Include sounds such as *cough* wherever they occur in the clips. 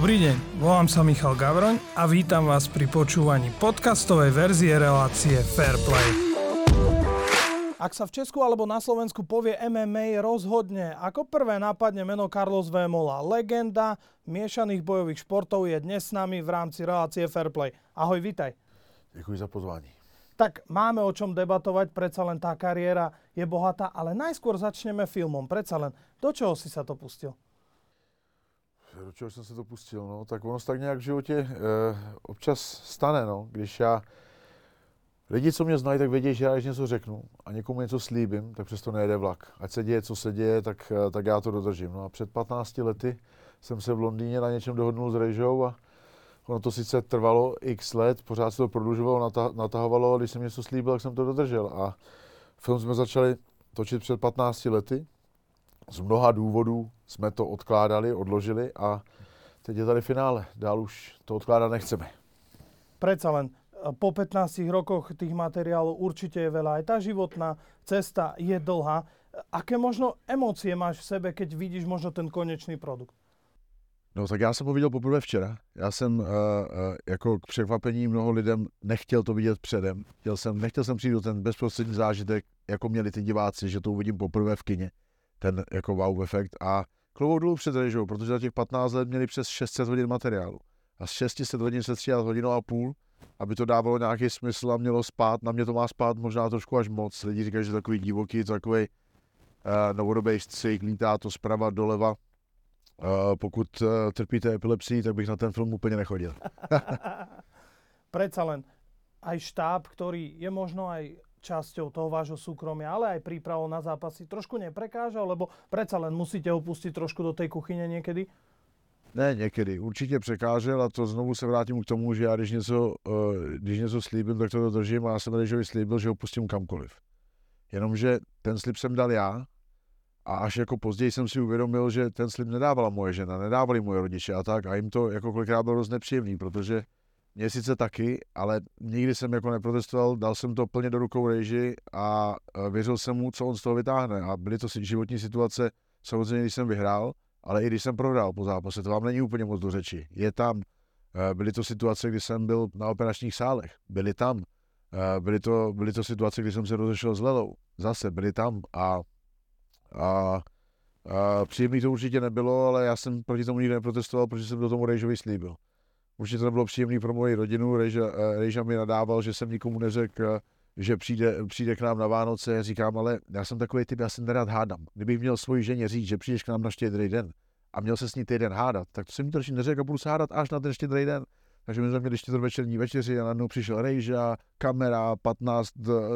Dobrý deň, volám sa Michal Gavroň a vítam vás pri počúvaní podcastovej verzie relácie Fairplay. Ak sa v Česku alebo na Slovensku povie MMA rozhodne, ako prvé nápadne meno Carlos Vémola. Legenda miešaných bojových športov je dnes s nami v rámci relácie Fairplay. Ahoj, vítaj. Děkuji za pozvání. Tak máme o čom debatovať, predsa len tá kariéra je bohatá, ale najskôr začneme filmom. Predsa len, do čoho si sa to pustil? Do čeho jsem se to pustil, no, tak ono se tak nějak v životě e, občas stane, no, když já, lidi, co mě znají, tak vědí, že já když něco řeknu a někomu něco slíbím, tak přesto nejede vlak. Ať se děje, co se děje, tak, e, tak já to dodržím. No a před 15 lety jsem se v Londýně na něčem dohodnul s Rejžou a ono to sice trvalo x let, pořád se to prodlužovalo, natahovalo, když jsem něco slíbil, tak jsem to dodržel. A film jsme začali točit před 15 lety, z mnoha důvodů jsme to odkládali, odložili a teď je tady finále. Dál už to odkládat nechceme. Predsa len po 15 rokoch tých materiálov určite je veľa. Aj tá životná cesta je dlhá. Aké možno emócie máš v sebe, keď vidíš možno ten konečný produkt? No tak já jsem ho viděl poprvé včera. Já jsem uh, uh, jako k překvapení mnoho lidem nechtěl to vidět předem. Chtěl jsem, nechtěl jsem přijít do ten bezprostřední zážitek, jako měli ty diváci, že to uvidím poprvé v kině ten jako wow efekt a klobouk dolů před režou, protože za těch 15 let měli přes 600 hodin materiálu. A z 600 hodin se střídat hodinu a půl, aby to dávalo nějaký smysl a mělo spát. Na mě to má spát možná trošku až moc. Lidi říkají, že takový divoký, takový uh, novodobý střih, lítá to zprava doleva. Uh, pokud uh, trpíte epilepsii, tak bych na ten film úplně nechodil. *laughs* Predsa len aj štáb, ktorý je možno aj časťou toho vášho súkromia, ale aj prípravou na zápasy trošku neprekážal, lebo predsa len musíte opustiť trošku do tej kuchyně někdy? Ne, někdy. Určitě překážel a to znovu se vrátím k tomu, že já když něco, uh, když něco slíbím, tak to dodržím a já jsem Režovi slíbil, že ho pustím kamkoliv. Jenomže ten slib jsem dal já a až jako později jsem si uvědomil, že ten slib nedávala moje žena, nedávali moje rodiče a tak a jim to jako kolikrát bylo dost nepříjemný, protože mě sice taky, ale nikdy jsem jako neprotestoval, dal jsem to plně do rukou reži a věřil jsem mu, co on z toho vytáhne. A byly to životní situace, samozřejmě, když jsem vyhrál, ale i když jsem prohrál po zápase, to vám není úplně moc do řeči. Je tam. Eh, byly to situace, kdy jsem byl na operačních sálech. Byly tam. Eh, byly to, byly to situace, kdy jsem se rozešel s Lelou. Zase byly tam. A, a, a příjemný to určitě nebylo, ale já jsem proti tomu nikdy neprotestoval, protože jsem do tomu Rejžovi slíbil. Určitě to nebylo příjemné pro moji rodinu. Rejža, eh, Rejža mi nadával, že jsem nikomu neřekl, že přijde, přijde k nám na Vánoce. Já říkám, ale já jsem takový typ, já se nerad hádám. Kdybych měl svoji ženě říct, že přijdeš k nám na štědrý den a měl se s ní týden hádat, tak to jsem mi to neřekl a budu se hádat až na ten štědrý den. Takže my jsme měli večerní večeři a najednou přišel Rejža, kamera, 15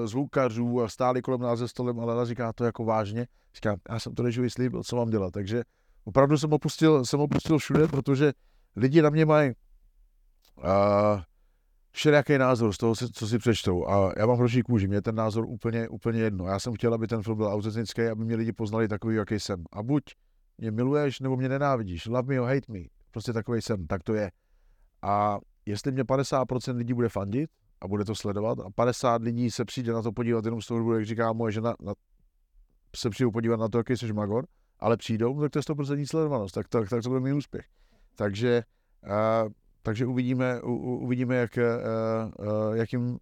zvukařů a stáli kolem nás ze stolem, ale Lela říká to jako vážně. Říkám, já jsem to Rejžovi slíbil, co mám dělat. Takže opravdu jsem opustil, jsem opustil všude, protože lidi na mě mají uh, všelijaký názor z toho, co si přečtou. A já mám hroší kůži, mě ten názor úplně, úplně jedno. Já jsem chtěl, aby ten film byl autentický, aby mě lidi poznali takový, jaký jsem. A buď mě miluješ, nebo mě nenávidíš. Love me or hate me. Prostě takový jsem, tak to je. A jestli mě 50% lidí bude fandit a bude to sledovat a 50 lidí se přijde na to podívat jenom z toho důvodu, jak říká moje žena, na, se přijdou podívat na to, jaký jsi magor, ale přijdou, tak to je 100% sledovanost, tak, tak, tak to bude mý úspěch. Takže uh, takže uvidíme, u, uvidíme jak, uh, jakým,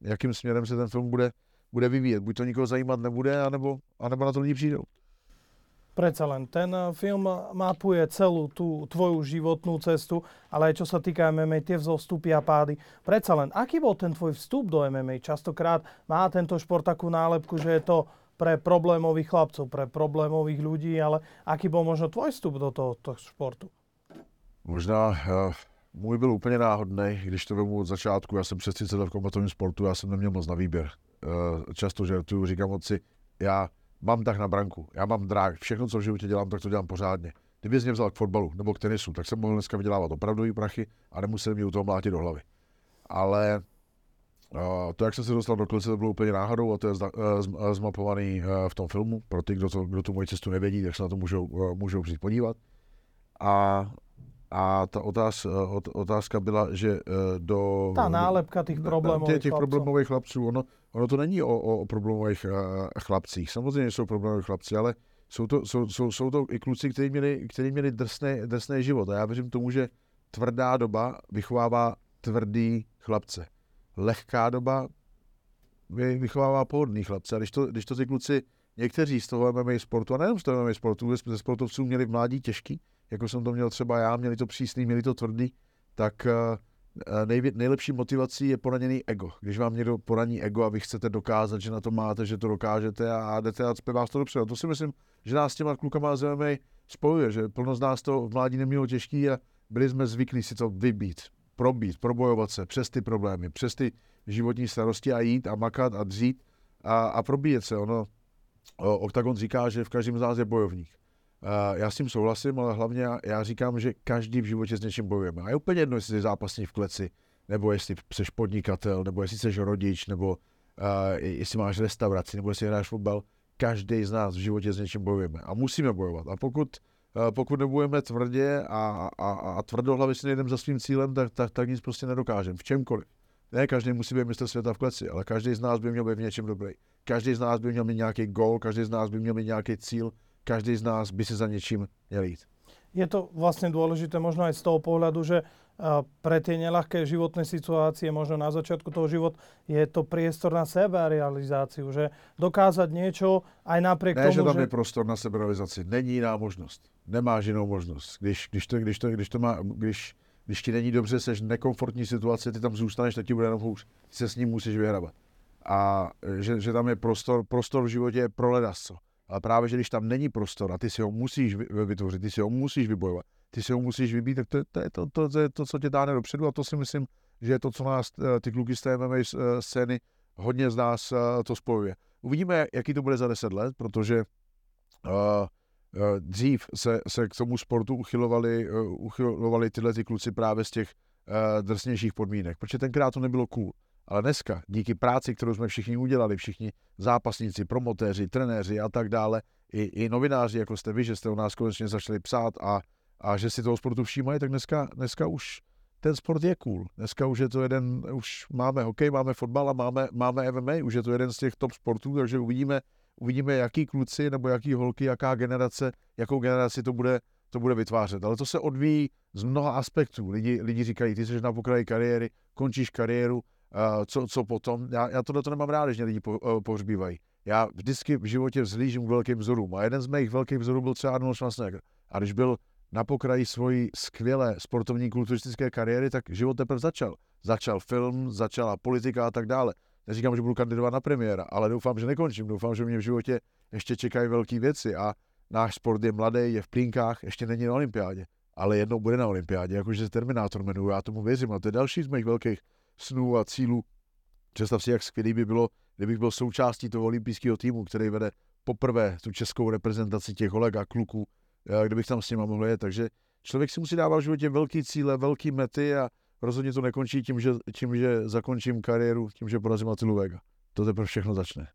jakým směrem se ten film bude, bude vyvíjet. Buď to nikoho zajímat nebude, anebo, anebo na to lidi přijdou. Predsa len, ten film mapuje celú tú tvoju životnú cestu, ale aj čo sa týka MMA, tie vzostupy a pády. Predsa len, aký bol ten tvoj vstup do MMA? Častokrát má tento šport takú nálepku, že je to pre problémových chlapcov, pre problémových ľudí, ale aký bol možno tvoj vstup do tohoto športu? Možná uh můj byl úplně náhodný, když to vemu od začátku. Já jsem přes 30 let v kombatovém sportu, já jsem neměl moc na výběr. Eh, často žertuju, říkám otci, já mám tak na branku, já mám drák, všechno, co v životě dělám, tak to dělám pořádně. Kdyby mě vzal k fotbalu nebo k tenisu, tak jsem mohl dneska vydělávat opravdový prachy a nemusel mě u toho mlátit do hlavy. Ale eh, to, jak jsem se dostal do klice, to bylo úplně náhodou a to je eh, zmapovaný v tom filmu. Pro ty, kdo, to, kdo tu moji cestu nevědí, tak se na to můžou, můžou přijít podívat. A a ta otáz, eh, otázka byla, že eh, do... Ta nálepka těch problémových těch, těch problémových chlapců, ono, ono to není o, o, problémových uh, chlapcích. Samozřejmě jsou problémoví chlapci, ale jsou to, jsou, jsou, jsou to i kluci, kteří měli, kteří měli drsný, drsný život. A já věřím tomu, že tvrdá doba vychovává tvrdý chlapce. Lehká doba vychovává pohodlný chlapce. A když to, když to ty kluci, někteří z toho MMA sportu, a nejenom z toho MMA sportu, ze sportovců měli v mládí těžký, jako jsem to měl třeba já, měli to přísný, měli to tvrdý, tak eh, nejvě, nejlepší motivací je poraněný ego. Když vám někdo poraní ego a vy chcete dokázat, že na to máte, že to dokážete a jdete a cpe vás to dopředu. To si myslím, že nás s těma klukama z MMA spojuje, že plno z nás to v mládí nemělo těžký a byli jsme zvyklí si to vybít, probít, probojovat se přes ty problémy, přes ty životní starosti a jít a makat a dřít a, a probíjet se. Ono, Octagon říká, že v každém z nás je bojovník. Já s tím souhlasím, ale hlavně já říkám, že každý v životě s něčím bojujeme. A je úplně jedno, jestli jsi zápasník v kleci, nebo jestli jsi podnikatel, nebo jestli jsi rodič, nebo uh, jestli máš restauraci, nebo jestli hráš fotbal. Každý z nás v životě s něčím bojujeme. A musíme bojovat. A pokud, uh, pokud nebojujeme tvrdě a, a, a tvrdohlavě si nejdeme za svým cílem, tak, tak, tak nic prostě nedokážeme. V čemkoliv. Ne každý musí být mistr světa v kleci, ale každý z nás by měl být v něčem dobrý. Každý z nás by měl mít nějaký gol, každý z nás by měl mít nějaký cíl, každý z nás by si za něčím měl jít. Je to vlastne dôležité možno aj z toho pohľadu, že pre tie nelahké životné situácie, možno na začiatku toho života, je to priestor na seberealizáciu, že dokázať niečo aj napriek ne, tomu, že... tam že... je prostor na seberealizaci. Není jiná možnost. Nemáš jinou možnost. Když, když, to, když, to, když, to má, když, když ti není dobře, seš v nekomfortní situaci, ty tam zůstaneš, tak ti bude jenom hůř. Ty se s ním musíš vyhrabat. A že, že tam je prostor, prostor v životě pro ledasco. Ale právě, že když tam není prostor a ty si ho musíš vytvořit, ty si ho musíš vybojovat, ty si ho musíš vybít, tak to, to, je to, to, to, je to, co tě dáne dopředu a to si myslím, že je to, co nás eh, ty kluky z té MMA eh, scény hodně z nás eh, to spojuje. Uvidíme, jaký to bude za 10 let, protože uh, uh, dřív se, se k tomu sportu uchylovali, uh, uchylovali tyhle ty kluci právě z těch uh, drsnějších podmínek, protože tenkrát to nebylo cool. Ale dneska, díky práci, kterou jsme všichni udělali, všichni zápasníci, promotéři, trenéři a tak dále, i, i novináři, jako jste vy, že jste o nás konečně začali psát a, a že si toho sportu všímají, tak dneska, dneska už ten sport je cool. Dneska už je to jeden, už máme hokej, máme fotbal a máme, máme MMA, už je to jeden z těch top sportů, takže uvidíme, uvidíme, jaký kluci nebo jaký holky, jaká generace, jakou generaci to bude, to bude vytvářet. Ale to se odvíjí z mnoha aspektů. Lidi, lidi říkají, ty jsi na pokraji kariéry, končíš kariéru, co, co potom. Já, já tohle to nemám rád, když mě lidi po, uh, pohřbívají. Já vždycky v životě vzlížím k velkým vzorům a jeden z mých velkých vzorů byl třeba Arnold Schwarzenegger. A když byl na pokraji svojí skvělé sportovní kulturistické kariéry, tak život teprve začal. Začal film, začala politika a tak dále. Neříkám, že budu kandidovat na premiéra, ale doufám, že nekončím. Doufám, že mě v životě ještě čekají velké věci a náš sport je mladý, je v plínkách, ještě není na olympiádě, ale jednou bude na olympiádě, jakože se Terminátor jmenuje, já tomu věřím a to je další z mých velkých snů a cílů. Představ si, jak skvělý by bylo, kdybych byl součástí toho olympijského týmu, který vede poprvé tu českou reprezentaci těch kolega kluků, kdybych tam s nimi mohl jet. Takže člověk si musí dávat v životě velký cíle, velký mety a rozhodně to nekončí tím, že, tím, že zakončím kariéru, tím, že porazím Atilu Vega. To teprve všechno začne.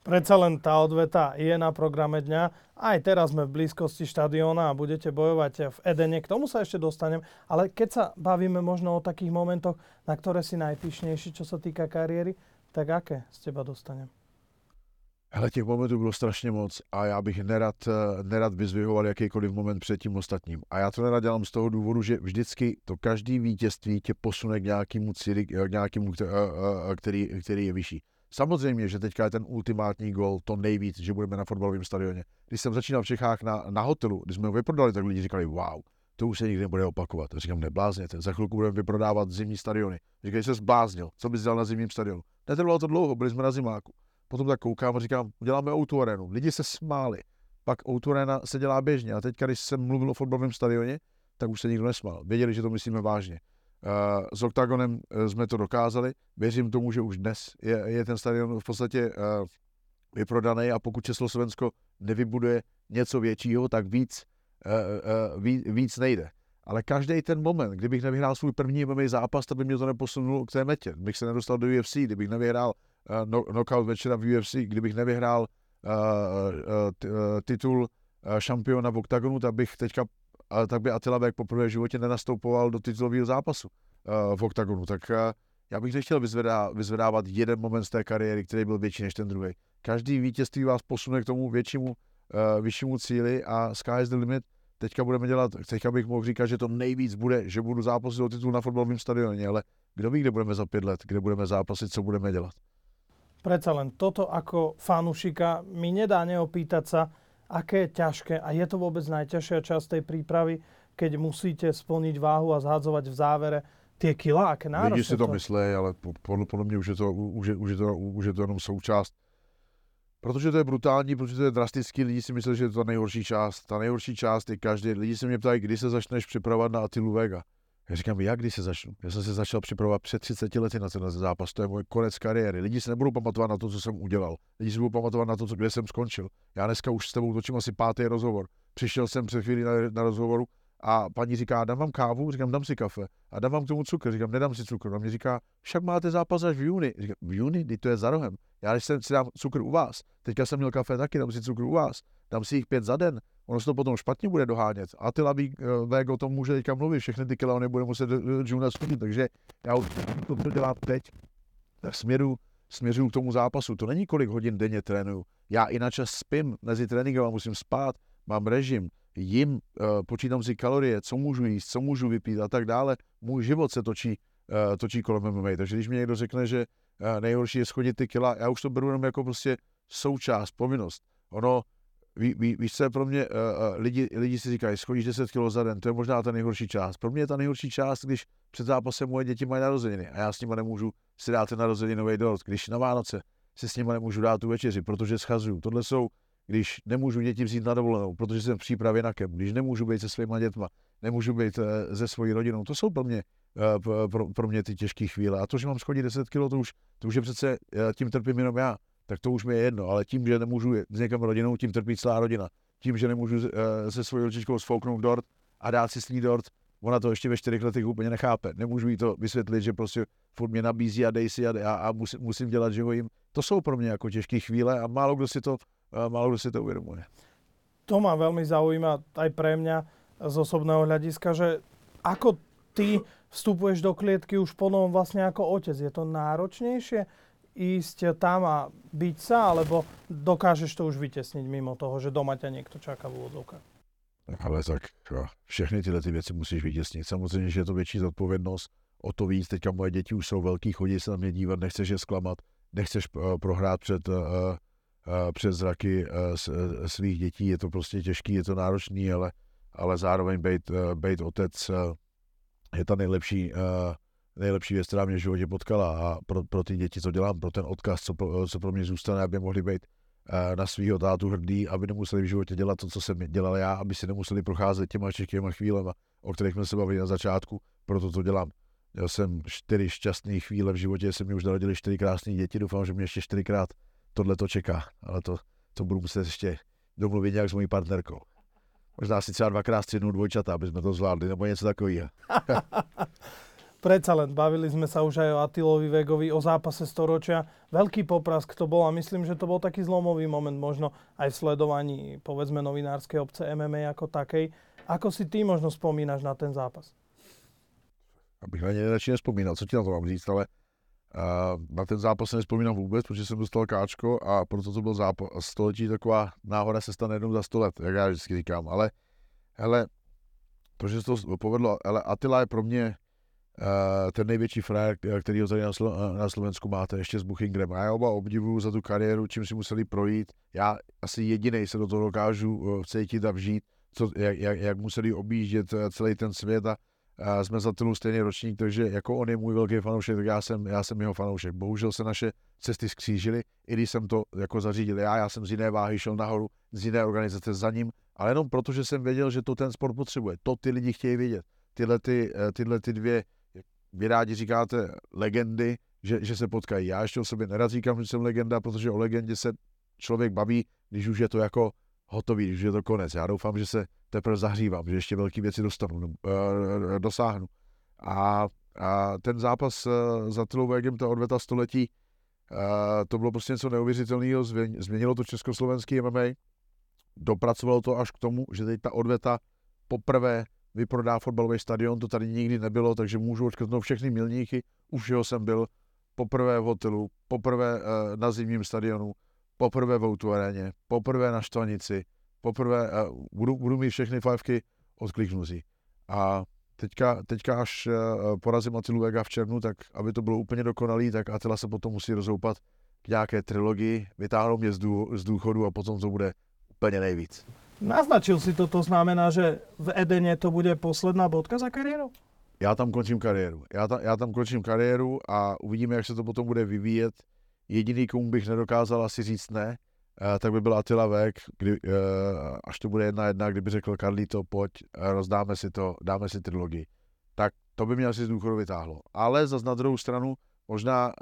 Predsa len tá odveta je na programe dňa. Aj teraz sme v blízkosti štadióna a budete bojovať v Edene. K tomu sa ešte dostanem. Ale keď sa bavíme možno o takých momentoch, na ktoré si najpíšnejší, čo sa týka kariéry, tak aké z teba dostanem? Hele, těch momentů bylo strašně moc a já bych nerad, nerad vyzvihoval jakýkoliv moment před tím ostatním. A já to nerad dělám z toho důvodu, že vždycky to každý vítězství tě posune k nějakému cíli, k nějakému, který, který je vyšší. Samozřejmě, že teďka je ten ultimátní gol, to nejvíc, že budeme na fotbalovém stadioně. Když jsem začínal v Čechách na, na hotelu, když jsme ho vyprodali, tak lidi říkali, wow, to už se nikdy nebude opakovat. Říkám, neblázněte, za chvilku budeme vyprodávat zimní stadiony. Říkají, se zbláznil, co bys dělal na zimním stadionu. Netrvalo to dlouho, byli jsme na zimáku. Potom tak koukám a říkám, uděláme Outu Arenu. Lidi se smáli. Pak Outu Arena se dělá běžně. A teďka, když jsem mluvil o fotbalovém stadioně, tak už se nikdo nesmál. Věděli, že to myslíme vážně. Uh, s Octagonem uh, jsme to dokázali. Věřím tomu, že už dnes je, je ten stadion v podstatě uh, vyprodaný a pokud Československo nevybuduje něco většího, tak víc, víc, víc nejde. Ale každý ten moment, kdybych nevyhrál svůj první MMA zápas, tak by mě to neposunulo k té metě. Kdybych se nedostal do UFC, kdybych nevyhrál uh, knockout večera v UFC, kdybych nevyhrál titul šampiona v Octagonu, tak bych teďka ale tak by Attila Beck poprvé v životě nenastoupoval do titulového zápasu uh, v oktagonu. Tak uh, já bych nechtěl vyzvedá, vyzvedávat jeden moment z té kariéry, který byl větší než ten druhý. Každý vítězství vás posune k tomu většímu, uh, vyššímu cíli a sky is the limit. Teďka budeme dělat, teďka bych mohl říkat, že to nejvíc bude, že budu zápasit o titul na fotbalovém stadioně, ale kdo ví, kde budeme za pět let, kde budeme zápasit, co budeme dělat. Predsa len toto ako fanušika mi nedá neopýtať sa, aké je ťažké a je to vôbec najťažšia časť tej prípravy, keď musíte splniť váhu a zhádzovať v závere tie kilá, aké náročné Lidi si to, to myslí, ale podle, podle mě už je, to, už, je, už, je to, už je to jenom součást. Protože to je brutální, protože to je drastický, lidi si myslí, že je to ta nejhorší část. Ta nejhorší část je každý. Lidi se mě ptají, kdy se začneš připravovat na Atilu Vega. Já říkám, jak kdy se začnu? Já jsem se začal připravovat před 30 lety na ten zápas, to je můj konec kariéry. Lidi se nebudou pamatovat na to, co jsem udělal. Lidi se budou pamatovat na to, co, kde jsem skončil. Já dneska už s tebou točím asi pátý rozhovor. Přišel jsem před chvíli na, na rozhovoru a paní říká, dám vám kávu, říkám, dám si kafe. A dám vám k tomu cukr, říkám, nedám si cukr. A mě říká, však máte zápas až v juni. Říkám, v juni, kdy to je za rohem. Já když jsem si dám cukr u vás, teďka jsem měl kafe taky, dám si cukr u vás, dám si jich pět za den, ono se to potom špatně bude dohánět. A ty labí Veg o tom může teďka mluvit, všechny ty kila on nebude muset Juna splnit, takže já už to dělám teď. Tak směru, směřuju k tomu zápasu. To není kolik hodin denně trénuju. Já i na čas spím, mezi tréninkem musím spát, mám režim, jim, uh, počítám si kalorie, co můžu jíst, co můžu vypít a tak dále. Můj život se točí, uh, točí kolem MMA. Takže když mi někdo řekne, že uh, nejhorší je schodit ty kila, já už to beru jenom jako prostě součást, povinnost. Ono, ví, ví, víš, co je pro mě, lidi, lidi si říkají, schodíš 10 kg za den, to je možná ta nejhorší část. Pro mě je ta nejhorší část, když před zápasem moje děti mají narozeniny a já s nimi nemůžu si dát ten narozeninový dort. Když na Vánoce si s nimi nemůžu dát tu večeři, protože schazuju. Tohle jsou když nemůžu děti vzít na dovolenou, protože jsem v přípravě na kem, když nemůžu být se svýma dětma, nemůžu být uh, se svojí rodinou, to jsou pro mě, uh, pro, pro mě ty těžké chvíle. A to, že mám schodit 10 kg, to už, to už je přece, tím trpím jenom já, tak to už mi je jedno, ale tím, že nemůžu s někam rodinou, tím trpí celá rodina. Tím, že nemůžu uh, se svojí holčičkou sfouknout dort a dát si s ní dort, ona to ještě ve čtyřech letech úplně nechápe. Nemůžu jí to vysvětlit, že prostě furt mě nabízí a dej si a, a, a musím, musím dělat, že ho jim. To jsou pro mě jako těžké chvíle a málo kdo si to málo kdo si to uvědomuje. To ma veľmi zaujíma aj pre mňa z osobného hľadiska, že ako ty vstupuješ do klietky už potom vlastne ako otec. Je to náročnejšie ísť tam a byť sa, alebo dokážeš to už vytesniť mimo toho, že doma ťa niekto čaká v úvodzovkách? Ale tak všechny tyhle ty věci musíš vytěsnit. Samozřejmě, že je to větší zodpovědnost, o to víc. Teďka moje děti už jsou velký, chodí se na mě dívat, nechceš je zklamat, nechceš uh, prohrát před uh, přes zraky svých dětí. Je to prostě těžký, je to náročný, ale, ale zároveň být, být otec je ta nejlepší, nejlepší věc, která mě v životě potkala a pro, pro ty děti, co dělám, pro ten odkaz, co pro, co pro mě zůstane, aby mohli být na svého tátu hrdý, aby nemuseli v životě dělat to, co jsem dělal já, aby si nemuseli procházet těma těma chvílema, o kterých jsme se bavili na začátku, proto to dělám. Měl jsem čtyři šťastné chvíle v životě, jsem mi už narodili čtyři krásné děti, doufám, že mě ještě čtyřikrát tohle to čeká, ale to, to budu muset ještě domluvit nějak s mojí partnerkou. Možná si třeba dvakrát střednou dvojčata, aby jsme to zvládli, nebo něco takového. *laughs* Predsa len, bavili sme sa už aj o Atilovi Vegovi, o zápase storočia. Veľký poprask to bol a myslím, že to bol taký zlomový moment možno aj v sledovaní, povedzme, novinárskej obce MMA ako takej. Ako si ty možno spomínaš na ten zápas? Abych na ně radši nespomínal, co ti na to mám říct, ale na ten zápas se nespomínám vůbec, protože jsem dostal káčko a proto to byl zápas století, taková náhoda se stane jednou za sto let, jak já vždycky říkám. Ale hele, to, že se to povedlo, ale Attila je pro mě uh, ten největší frajer, který ho tady na, Slo- na Slovensku máte, ještě s Buchingrem. A já oba obdivuju za tu kariéru, čím si museli projít. Já asi jediný se do toho dokážu vcítit a vžít, co, jak, jak, jak museli objíždět celý ten svět a jsme za Tylu stejný ročník, takže jako on je můj velký fanoušek, tak já jsem, já jsem jeho fanoušek. Bohužel se naše cesty skřížily, i když jsem to jako zařídil já, já jsem z jiné váhy šel nahoru, z jiné organizace za ním, ale jenom proto, že jsem věděl, že to ten sport potřebuje. To ty lidi chtějí vědět. Tyhle, ty, eh, tyhle ty dvě, vy rádi říkáte legendy, že, že se potkají. Já ještě o sobě nerad říkám, že jsem legenda, protože o legendě se člověk baví, když už je to jako hotový, když je to konec. Já doufám, že se teprve zahřívám, že ještě velké věci dostanu, uh, dosáhnu. A, a ten zápas uh, za Tylou Vegem, ta odveta století, to bylo prostě něco neuvěřitelného, změnilo to československý MMA, dopracovalo to až k tomu, že teď ta odveta poprvé vyprodá fotbalový stadion, to tady nikdy nebylo, takže můžu odškrtnout všechny milníky, už jeho jsem byl, poprvé v hotelu, poprvé na zimním stadionu, poprvé v Outu aréně, poprvé na Štvanici, poprvé uh, budu, budu mít všechny fivky odkliknutí. A teďka, teďka až uh, porazím Atilu Vega v červnu, tak aby to bylo úplně dokonalý, tak Atila se potom musí rozhoupat k nějaké trilogii, vytáhnou mě z, dů, z důchodu a potom to bude úplně nejvíc. Naznačil si to, to znamená, že v Edene to bude posledná bodka za kariérou? Já tam končím kariéru. Já, ta, já tam končím kariéru a uvidíme, jak se to potom bude vyvíjet. Jediný, komu bych nedokázal asi říct ne, uh, tak by byl Attila Vek, kdy, uh, až to bude jedna jedna, kdyby řekl to pojď, rozdáme si to, dáme si trilogii. Tak to by mě asi z důchodu vytáhlo. Ale zase na druhou stranu, možná,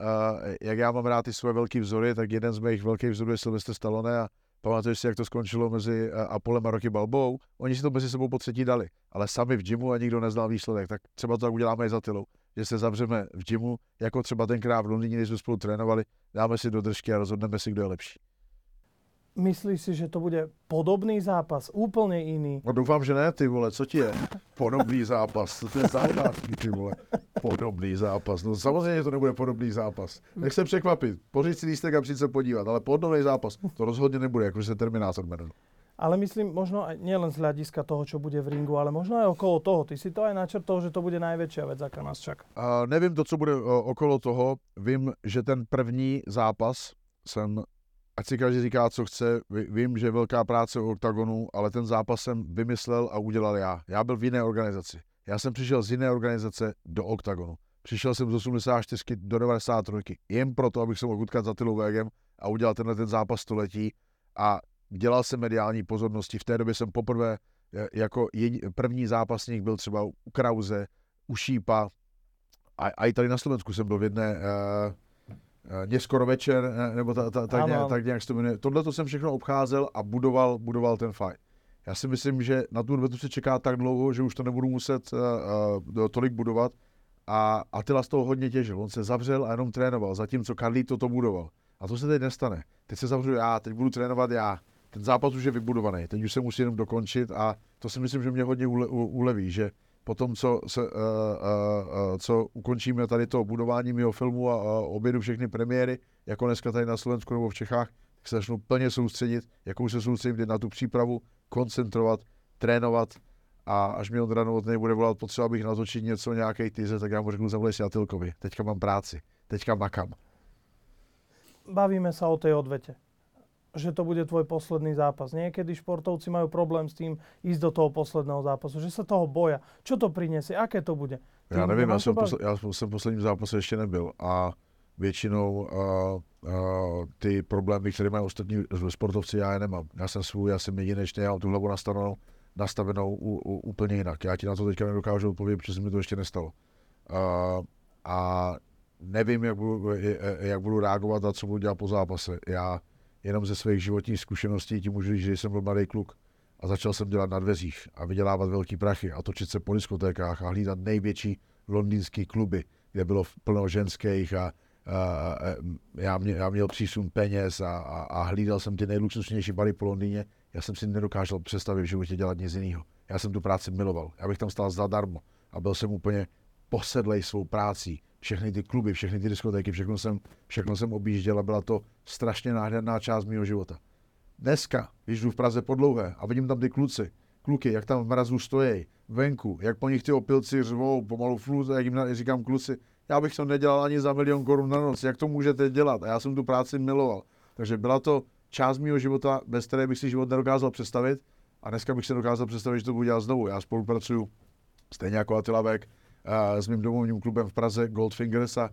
jak já mám rád ty své velké vzory, tak jeden z mých velkých vzorů je Sylvester Stallone a Pamatuješ si, jak to skončilo mezi eh, Apolem a Rocky Balbou? Oni si to mezi sebou po třetí dali, ale sami v gymu a nikdo neznal výsledek. Tak třeba to tak uděláme i za Tylou, že se zavřeme v gymu, jako třeba tenkrát v Londýně, když jsme spolu trénovali, dáme si do držky a rozhodneme si, kdo je lepší. Myslíš si, že to bude podobný zápas, úplně jiný? No doufám, že ne, ty vole, co ti je? Podobný zápas, to je záhadný, ty vole. Podobný zápas, no samozřejmě to nebude podobný zápas. Nech se překvapit, pořiď si lístek a přijď se podívat, ale podobný zápas, to rozhodně nebude, jako se Terminátor jmenuje. Ale myslím, možno aj nielen z hľadiska toho, čo bude v ringu, ale možno aj okolo toho. Ty si to aj načrtol, že to bude najväčšia vec, aká nás čaká. Uh, nevím to, co bude uh, okolo toho. Vím, že ten první zápas jsem ať si každý říká, co chce, vím, že je velká práce u OKTAGONu, ale ten zápas jsem vymyslel a udělal já. Já byl v jiné organizaci. Já jsem přišel z jiné organizace do OKTAGONu. Přišel jsem z 84 do 93, jen proto, abych se mohl utkat za Tylou a udělat tenhle ten zápas století a dělal jsem mediální pozornosti. V té době jsem poprvé e, jako první zápasník byl třeba u Krauze, u Šípa a, a i tady na Slovensku jsem byl v jedné uh, skoro večer, nebo ta, ta, ta, nějak, tak nějak se to jmenuje. Tohle to jsem všechno obcházel a budoval, budoval ten fight. Já si myslím, že na tu odvetu se čeká tak dlouho, že už to nebudu muset uh, uh, tolik budovat. A Attila z toho hodně těžil. On se zavřel a jenom trénoval, zatímco Carlito to budoval. A to se teď nestane. Teď se zavřu já, teď budu trénovat já. Ten zápas už je vybudovaný, teď už se musí jenom dokončit a to si myslím, že mě hodně ule, uleví, že po tom, co, se, uh, uh, uh, co ukončíme tady to budování mého filmu a uh, obědu všechny premiéry, jako dneska tady na Slovensku nebo v Čechách, tak se začnu plně soustředit, jakou se soustředit na tu přípravu, koncentrovat, trénovat a až mi Ondra Novotný bude volat, potřeba abych natočit něco, nějaký tyze, tak já mu řeknu, zavolej si Atilkovi, teďka mám práci, teďka makám. Bavíme se o té odvete že to bude tvoj posledný zápas. Niekedy športovci majú problém s tým ísť do toho posledného zápasu, že sa toho boja. Čo to prinesie? Aké to bude? Ty já nevím, já jsem, posl- já jsem v posledním zápase ještě nebyl a většinou uh, uh, ty problémy, které mají ostatní sportovci, já je nemám. Já jsem svůj, já jsem jedinečný, já mám tu hlavu nastavenou, nastavenou u, u, úplně jinak. Já ti na to teďka nedokážu odpovědět, protože se mi to ještě nestalo. Uh, a nevím, jak budu, jak budu reagovat a co budu dělat po zápase. Já jenom ze svých životních zkušeností ti můžu říct, že jsem byl mladý kluk a začal jsem dělat na dveřích a vydělávat velký prachy a točit se po diskotékách a hlídat největší londýnský kluby, kde bylo plno ženských a, a, a já, mě, já měl přísun peněz a, a, a hlídal jsem ty nejluxusnější bary po Londýně. Já jsem si nedokázal představit v životě dělat nic jiného. Já jsem tu práci miloval. Já bych tam stál zadarmo a byl jsem úplně posedlej svou prácí všechny ty kluby, všechny ty diskotéky, všechno jsem, všechno jsem objížděl a byla to strašně nádherná část mého života. Dneska, když jdu v Praze po dlouhé a vidím tam ty kluci, kluky, jak tam v mrazu stojí, venku, jak po nich ty opilci řvou, pomalu flůze, jak jim říkám kluci, já bych to nedělal ani za milion korun na noc, jak to můžete dělat? A já jsem tu práci miloval. Takže byla to část mého života, bez které bych si život nedokázal představit a dneska bych si dokázal představit, že to budu dělat znovu. Já spolupracuju stejně jako Attila Beck, s mým domovním klubem v Praze Goldfingers a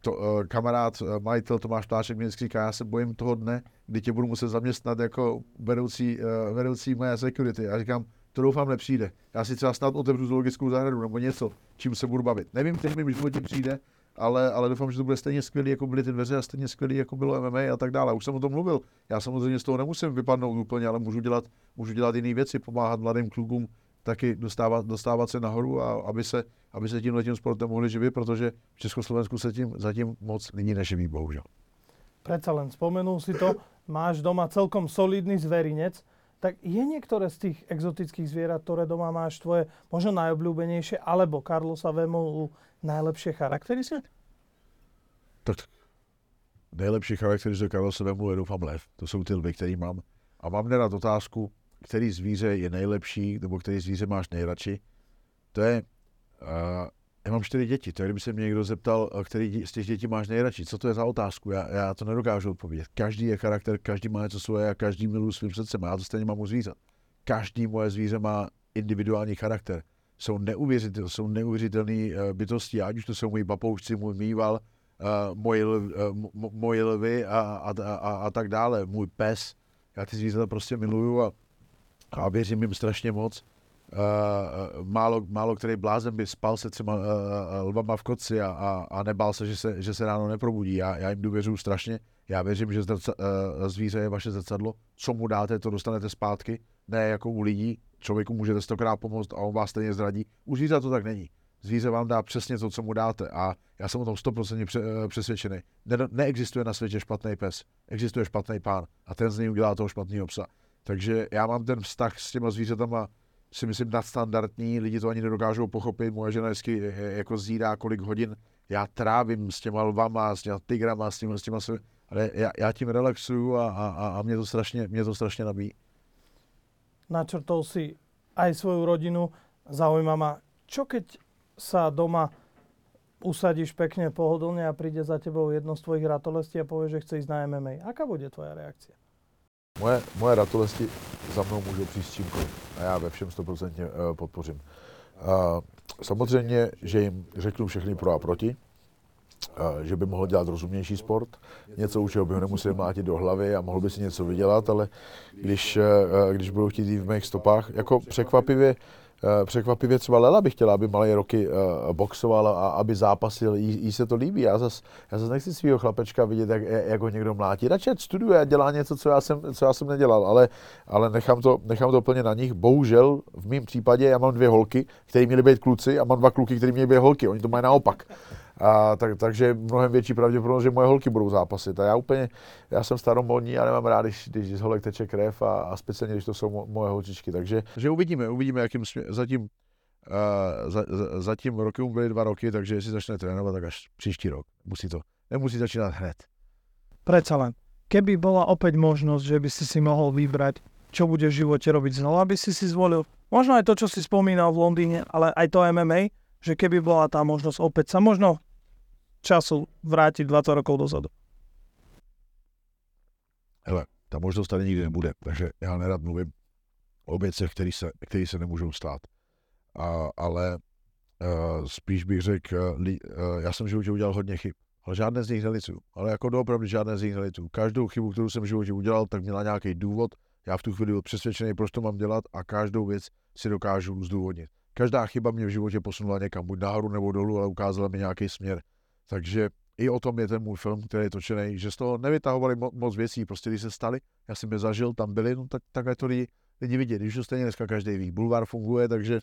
to, kamarád, majitel Tomáš Ptáček mě říká, já se bojím toho dne, kdy tě budu muset zaměstnat jako vedoucí, vedoucí moje security. Já říkám, to doufám nepřijde. Já si třeba snad otevřu zoologickou zahradu nebo něco, čím se budu bavit. Nevím, teď mi v životě přijde, ale, ale doufám, že to bude stejně skvělý, jako byly ty dveře a stejně skvělý, jako bylo MMA a tak dále. Už jsem o tom mluvil. Já samozřejmě z toho nemusím vypadnout úplně, ale můžu dělat, můžu dělat jiné věci, pomáhat mladým klukům, taky dostávat, dostávat se nahoru a aby se, aby se tím letím sportem mohli živit, protože v Československu se tím zatím moc nyní neživí, bohužel. Predsa len spomenul si to, máš doma celkom solidný zverinec, tak je niektoré z tých exotických zvierat, ktoré doma máš tvoje možno najobľúbenejšie, alebo Carlosa Vemolu najlepšie charakteristiky? Tak nejlepší charakteristiky Carlosa Vemolu je doufám lev. To jsou ty lvy, který mám A mám nerad otázku, který zvíře je nejlepší, nebo který zvíře máš nejradši. To je, uh, já mám čtyři děti, to je, kdyby se mě někdo zeptal, který z těch dětí máš nejradši. Co to je za otázku? Já, já to nedokážu odpovědět. Každý je charakter, každý má něco svoje a každý miluje svým srdcem. Já to stejně mám u zvířat. Každý moje zvíře má individuální charakter. Jsou, neuvěřitel, jsou neuvěřitelné uh, bytosti, ať už to jsou můj papoušci, můj mýval, uh, moje, uh, moje lvy a, a, a, a, tak dále, můj pes. Já ty zvířata prostě miluju a, a věřím jim strašně moc. Uh, málo, málo který blázen by spal se třeba uh, lvama v koci a, a, a nebál se že, se, že se ráno neprobudí. Já, já jim důvěřuji strašně. Já věřím, že zrca, uh, zvíře je vaše zrcadlo. Co mu dáte, to dostanete zpátky. Ne jako u lidí. Člověku můžete stokrát pomoct a on vás stejně zradí. U zvíře to tak není. Zvíře vám dá přesně to, co mu dáte. A já jsem o tom 100% přesvědčený. Ne, neexistuje na světě špatný pes. Existuje špatný pán. A ten z něj udělá toho špatného psa. Takže já mám ten vztah s těma zvířatama si myslím nadstandardní, lidi to ani nedokážou pochopit, moje žena vždycky jako zídá, kolik hodin já trávím s těma lvama, s těma tigrama, s těma, s těma ale já, já tím relaxuju a, a, a mě, to strašně, mě to strašně nabíjí. Načrtol si aj svoju rodinu. Zaujíma ma, čo keď sa doma usadíš pekne pohodlne a príde za tebou jedno z tvojich ratolestí a povie, že chce ísť na MMA. Aká bude tvoja reakcia? Moje, moje ratolesti za mnou můžou přijít s čímkoliv a já ve všem 100% eh, podpořím. A samozřejmě, že jim řeknu všechny pro a proti, a že by mohl dělat rozumnější sport, něco, u čeho by ho nemusel mlátit do hlavy a mohl by si něco vydělat, ale když, eh, když budou chtít jít v mých stopách, jako překvapivě Eh, překvapivě třeba Lela by chtěla, aby malé roky uh, boxoval a aby zápasil, jí, jí se to líbí. Já zase já zas nechci svého chlapečka vidět, jak, jak ho někdo mlátí. Radši studuje a dělá něco, co já jsem, co já jsem nedělal, ale, ale nechám, to, nechám to plně na nich. Bohužel v mém případě já mám dvě holky, které měly být kluci a mám dva kluky, které měly být holky. Oni to mají naopak. A tak, takže mnohem větší pravděpodobnost, že moje holky budou zápasit. A já úplně, já jsem staromodní a nemám rád, když, když z holek teče krev a, a speciálně, když to jsou mo, moje holčičky. Takže že uvidíme, uvidíme, jakým smě, zatím, uh, za, za, zatím roky byly dva roky, takže jestli začne trénovat, tak až příští rok. Musí to, nemusí začínat hned. Predsa len, keby bola opäť možnosť, že by si si mohol vybrať, čo bude v živote robiť znova, by si si zvolil možno aj to, čo si spomínal v Londýne, ale aj to MMA, že keby bola tá možnosť opäť sa možno času vrátit 20 rokov dozadu? Hele, ta možnost tady nikdy nebude, takže já nerad mluvím o věcech, které se, který se nemůžou stát. A, ale uh, spíš bych řekl, uh, uh, já jsem v životě udělal hodně chyb, ale žádné z nich nelicuju. Ale jako doopravdy žádné z nich nelicuju. Každou chybu, kterou jsem v životě udělal, tak měla nějaký důvod. Já v tu chvíli byl přesvědčený, proč to mám dělat a každou věc si dokážu zdůvodnit. Každá chyba mě v životě posunula někam, buď nahoru nebo dolů, ale ukázala mi nějaký směr. Takže i o tom je ten můj film, který je točený, že z toho nevytahovali mo- moc věcí, prostě když se stali, já jsem je zažil, tam byli, no tak takhle to lidi, lidi vidět, když to stejně dneska každý ví. Bulvár funguje, takže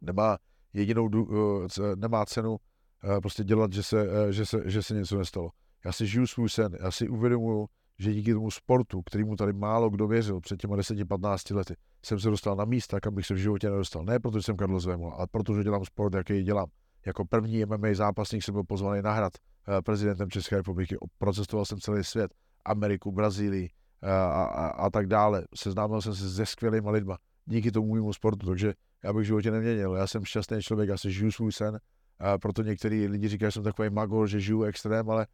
nemá jedinou, uh, nemá cenu uh, prostě dělat, že se, uh, že, se, že se něco nestalo. Já si žiju svůj sen, já si uvědomuju, že díky tomu sportu, kterýmu tady málo kdo věřil před těma 10-15 lety, jsem se dostal na místa, kam bych se v životě nedostal. Ne protože jsem Karlo Zvémol, ale protože dělám sport, jaký dělám. Jako první MMA zápasník jsem byl pozvaný na hrad eh, prezidentem České republiky. Procestoval jsem celý svět, Ameriku, Brazílii eh, a, a, a tak dále. Seznámil jsem se se skvělými lidmi díky tomu mému sportu, takže já bych v životě neměnil. Já jsem šťastný člověk, já si žiju svůj sen, a proto některý lidi říkají, že jsem takový magor, že žiju extrém, ale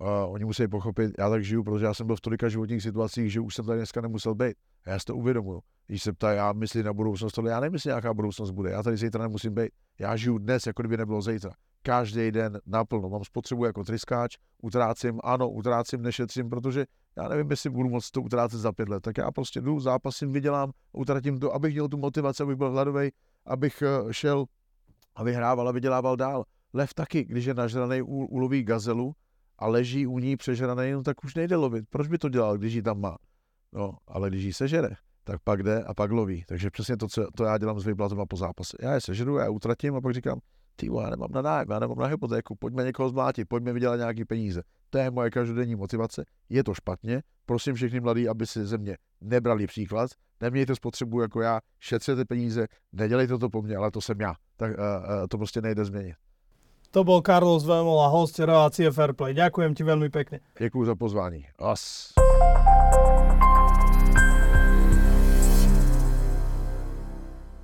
uh, oni musí pochopit, já tak žiju, protože já jsem byl v tolika životních situacích, že už jsem tady dneska nemusel být. A já si to uvědomuju. Když se ptá, já myslím na budoucnost, ale já nemyslím, jaká budoucnost bude. Já tady zítra nemusím být. Já žiju dnes, jako kdyby nebylo zítra. Každý den naplno. Mám spotřebu jako tryskáč, utrácím, ano, utrácím, nešetřím, protože já nevím, jestli budu moct to utrácet za pět let. Tak já prostě jdu, zápasím, vydělám, utratím to, abych měl tu motivaci, abych byl hladový, abych eh, šel a vyhrával a vydělával dál. Lev taky, když je nažraný, uloví gazelu a leží u ní přežraný, no tak už nejde lovit. Proč by to dělal, když ji tam má? No, ale když ji sežere, tak pak jde a pak loví. Takže přesně to, co to já dělám s vyplatama po zápase. Já je sežeru, já je utratím a pak říkám, ty já nemám na nájem, já nemám na hypotéku, pojďme někoho zmlátit, pojďme vydělat nějaký peníze. To je moje každodenní motivace. Je to špatně. Prosím všechny mladí, aby si ze mě nebrali příklad. Nemějte spotřebu jako já, šetřete peníze, nedělejte to po mně, ale to jsem já. Tak uh, uh, to prostě nejde změnit. To bol Carlos Vemola, host relácie Fairplay. Ďakujem ti veľmi pekne. Ďakujem za pozvání. As.